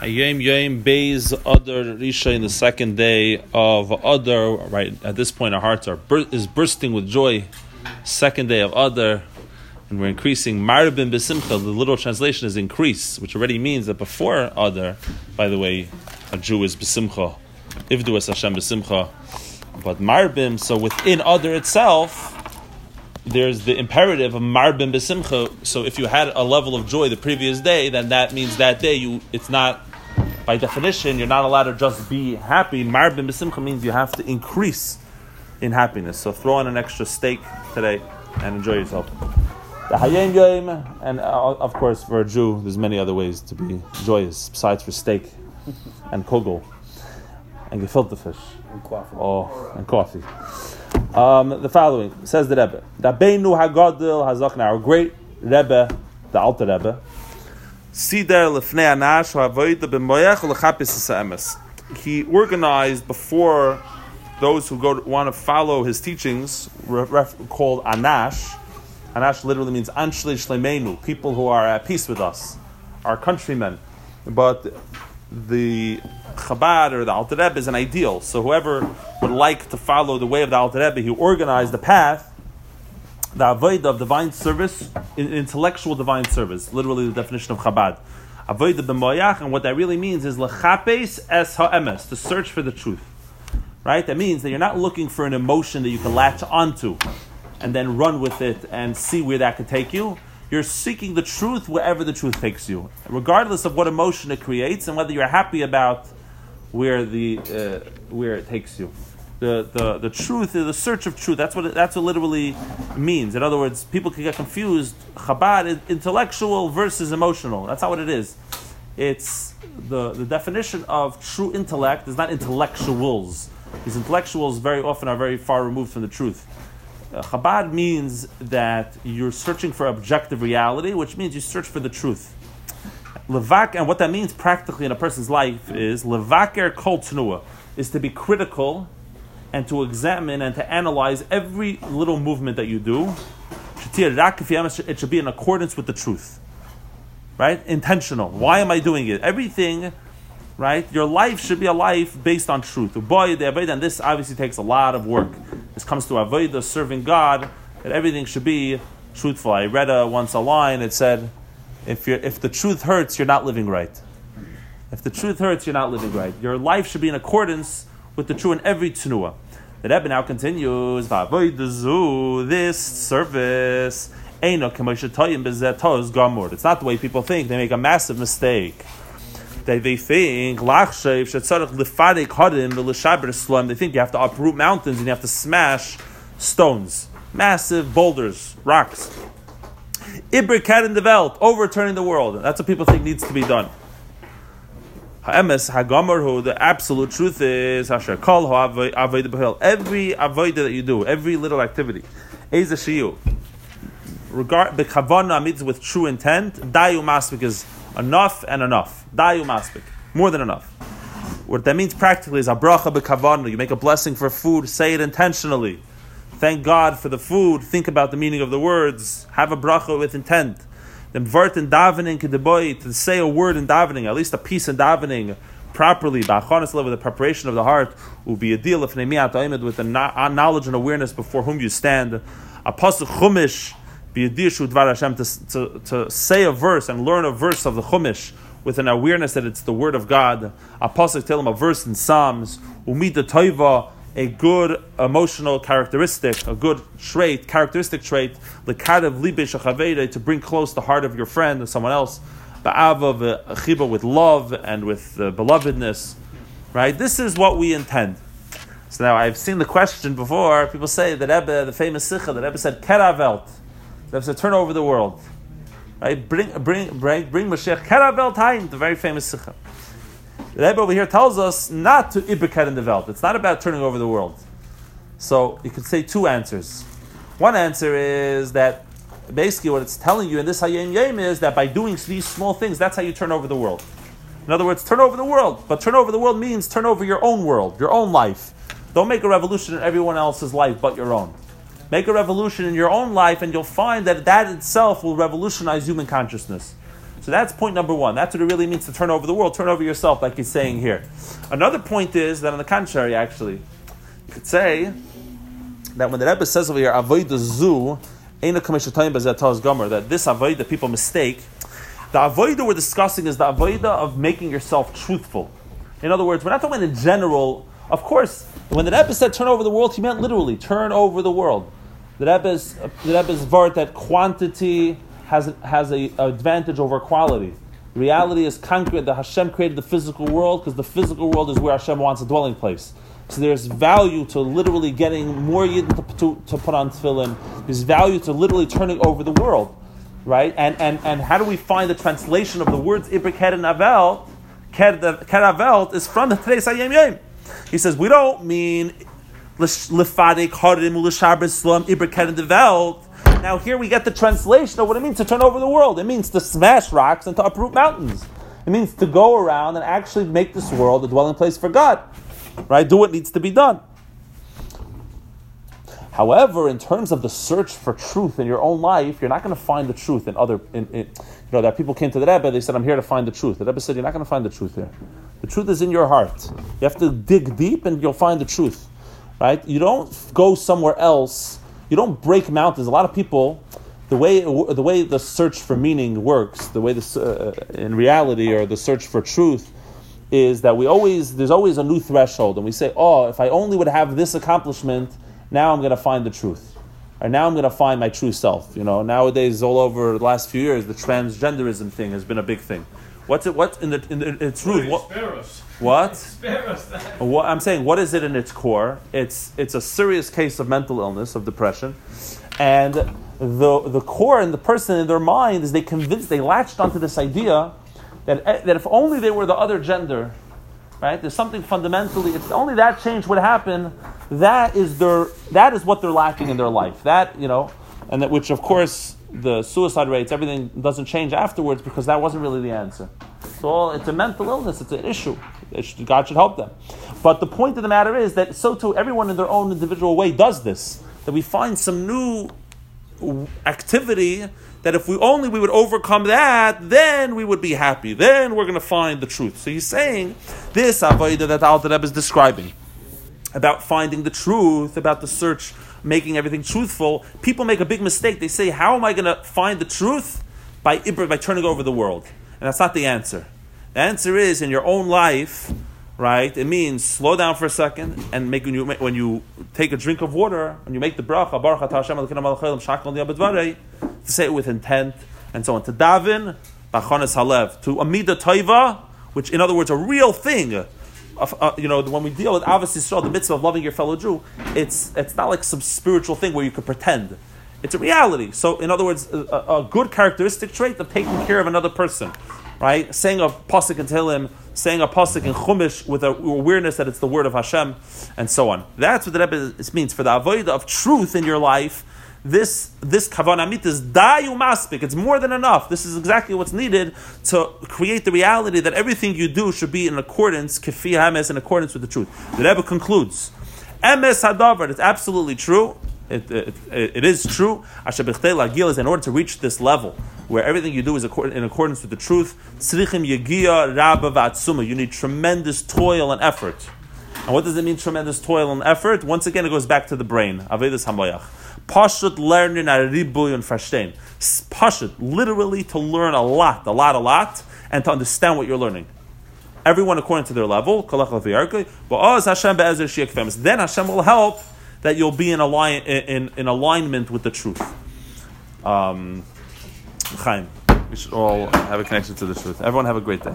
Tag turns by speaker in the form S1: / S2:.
S1: Hayom Yom Beis Adar Rishon in the second day of Adar. Right at this point, our hearts are is bursting with joy. Second day of Adar, and we're increasing Marabim Besimcha. The literal translation is increase, which already means that before Adar, by the way, a Jew is Besimcha, Ivdu es Hashem Besimcha. But Marbim, so within Adar itself, there's the imperative of marbim besimcha. So if you had a level of joy the previous day, then that means that day you it's not by definition you're not allowed to just be happy. Marbim besimcha means you have to increase in happiness. So throw in an extra steak today and enjoy yourself. The Hayom Yom, and uh, of course for a Jew, there's many other ways to be joyous besides for steak and kugel and gefilte fish.
S2: And coffee.
S1: Oh, and coffee. Um, the following says the Rebbe: Dabeinu Hagadol Hazakna, our great Rebbe, the Alter Rebbe, He organized before those who go want to follow his teachings, called Anash. Anash literally means Anshli Shleimenu, people who are at peace with us, our countrymen. But the Chabad or the Alter Rebbe is an ideal. So whoever would like to follow the way of the Alter Rebbe, he organized the path, the avodah of divine service, in intellectual divine service, literally the definition of Chabad. Avodah b'moyach, and what that really means is lechapes es ha'emes, to search for the truth. Right? That means that you're not looking for an emotion that you can latch onto and then run with it and see where that could take you. You're seeking the truth wherever the truth takes you, regardless of what emotion it creates and whether you're happy about where the uh, where it takes you. The, the, the truth, is the search of truth. That's what it, that's what literally means. In other words, people can get confused. Chabad is intellectual versus emotional. That's not what it is. It's the the definition of true intellect is not intellectuals. These intellectuals very often are very far removed from the truth. Uh, Chabad means that you're searching for objective reality, which means you search for the truth. Levak, and what that means practically in a person's life is levaker kol is to be critical and to examine and to analyze every little movement that you do. It should be in accordance with the truth, right? Intentional. Why am I doing it? Everything, right? Your life should be a life based on truth. Boy, the and this obviously takes a lot of work. This comes to avodah, serving God. That everything should be truthful. I read a, once a line. It said if, you're, if the truth hurts, you're not living right. If the truth hurts, you're not living right. Your life should be in accordance with the true in every tnua. The Rebbe now continues, this service, it's not the way people think. They make a massive mistake. They, they think they think you have to uproot mountains and you have to smash stones, massive boulders, rocks. Ibrikat in the overturning the world. That's what people think needs to be done. Ha'emes hagamar the absolute truth is Hasher kol b'hil. Every avodah that you do, every little activity, eza shiyu. Regard b'kavana means with true intent. Dayu maspik is enough and enough. Dayu maspik, more than enough. What that means practically is abracha b'kavana. You make a blessing for food, say it intentionally. Thank God for the food. Think about the meaning of the words. Have a bracha with intent. Then vart in davening kedeboy to say a word in davening, at least a piece in davening properly, ba'achonis with the preparation of the heart, will be a deal of neimiyat with the knowledge and awareness before whom you stand. A pasuk chumish be a dvar Hashem to, to, say a verse and learn a verse of the chumish with an awareness that it's the word of God. A pasuk tell him a verse in Psalms. Umid the toiva a good emotional characteristic, a good trait, characteristic trait, lekadav libe to bring close the heart of your friend or someone else, ba'ava chiba with love and with uh, belovedness, right? This is what we intend. So now I've seen the question before. People say that Rebbe, the famous sikha, that Rebbe said keravelt, that said turn over the world, right? Bring bring bring bring Mashiach keravelt the very famous sikha. The Rebbe over here tells us not to ibriket and develop. It's not about turning over the world. So you could say two answers. One answer is that basically what it's telling you in this Hayom Yom is that by doing these small things, that's how you turn over the world. In other words, turn over the world. But turn over the world means turn over your own world, your own life. Don't make a revolution in everyone else's life but your own. Make a revolution in your own life, and you'll find that that itself will revolutionize human consciousness. So that's point number one. That's what it really means to turn over the world, turn over yourself, like he's saying here. Another point is that on the contrary, actually, you could say that when the Rebbe says over here, avoid the zoo, ain't a commission time gomer, that this avoid that people mistake, the avoid we're discussing is the avoid of making yourself truthful. In other words, we're not talking in general. Of course, when the Rebbe said turn over the world, he meant literally turn over the world. The Rebbe's, the Rebbe's vart that quantity has, has a advantage over quality. Reality is concrete that Hashem created the physical world because the physical world is where Hashem wants a dwelling place. So there's value to literally getting more yid to, to, to, put on tefillin. There's value to literally turning over the world, right? And and and how do we find the translation of the words Ibrik and Avel? Ker is from the today's Hayom Yom. He says we don't mean lefadik harim u'l'sharber slum and Avel. Now here we get the translation of what it means to turn over the world. It means to smash rocks and to uproot mountains. It means to go around and actually make this world a dwelling place for God right? Do what needs to be done. However, in terms of the search for truth in your own life, you're not going to find the truth in other. In, in, you know that people came to the Rebbe, they said, "I'm here to find the truth." The Rebbe said, "You're not going to find the truth here. The truth is in your heart. You have to dig deep, and you'll find the truth." Right? You don't go somewhere else. You don't break mountains. A lot of people, the way the way the search for meaning works, the way this uh, in reality or the search for truth is that we always there's always a new threshold, and we say, "Oh, if I only would have this accomplishment, now I'm going to find the truth." Or now I'm going to find my true self. You know, nowadays, all over the last few years, the transgenderism thing has been a big thing. What's it? What's in the in the, its root? What? What? what? I'm saying, what is it in its core? It's it's a serious case of mental illness, of depression, and the the core and the person in their mind is they convinced they latched onto this idea that, eh, that if only they were the other gender, right? There's something fundamentally, if only that change would happen, that is their, that is what they're lacking in their life. That, you know, and that which of course the suicide rates, everything doesn't change afterwards because that wasn't really the answer. So it's a mental illness, it's an issue. Should, God should help them. But the point of the matter is that so too everyone in their own individual way does this. That we find some new activity that if we only we would overcome that, then we would be happy. Then we're going to find the truth. So he's saying this avodah that Al Rebbe is describing about finding the truth, about the search, making everything truthful. People make a big mistake. They say, "How am I going to find the truth?" By by turning over the world, and that's not the answer. The answer is in your own life right? It means slow down for a second and make when you when you take a drink of water and you make the bracha Hashem to say it with intent and so on. To daven halev to amida toiva, which in other words a real thing. Uh, you know, when we deal with Ahavas Yisrael, the mitzvah of loving your fellow Jew, it's it's not like some spiritual thing where you could pretend. It's a reality. So, in other words, a, a good characteristic trait of taking care of another person, right? Saying a pasuk in Tehillim, saying a pasuk in Chumash with a awareness that it's the word of Hashem, and so on. That's what the Rebbe means for the avoid of truth in your life. This this kavanamit is dayu maspik. It's more than enough. This is exactly what's needed to create the reality that everything you do should be in accordance kefi hames in accordance with the truth. The Rebbe concludes, emes hadavar. It's absolutely true. It, it, it is true. is in order to reach this level where everything you do is in accordance with the truth. You need tremendous toil and effort. And what does it mean, tremendous toil and effort? Once again, it goes back to the brain. Avedis hamayach. Pashut lernen aribuyon verstehen. Pashut, literally to learn a lot, a lot, a lot, and to understand what you're learning. Everyone according to their level. But. Then Hashem will help that you'll be in, align, in, in alignment with the truth. Um, Chaim, we should all have a connection to the truth. Everyone have a great day.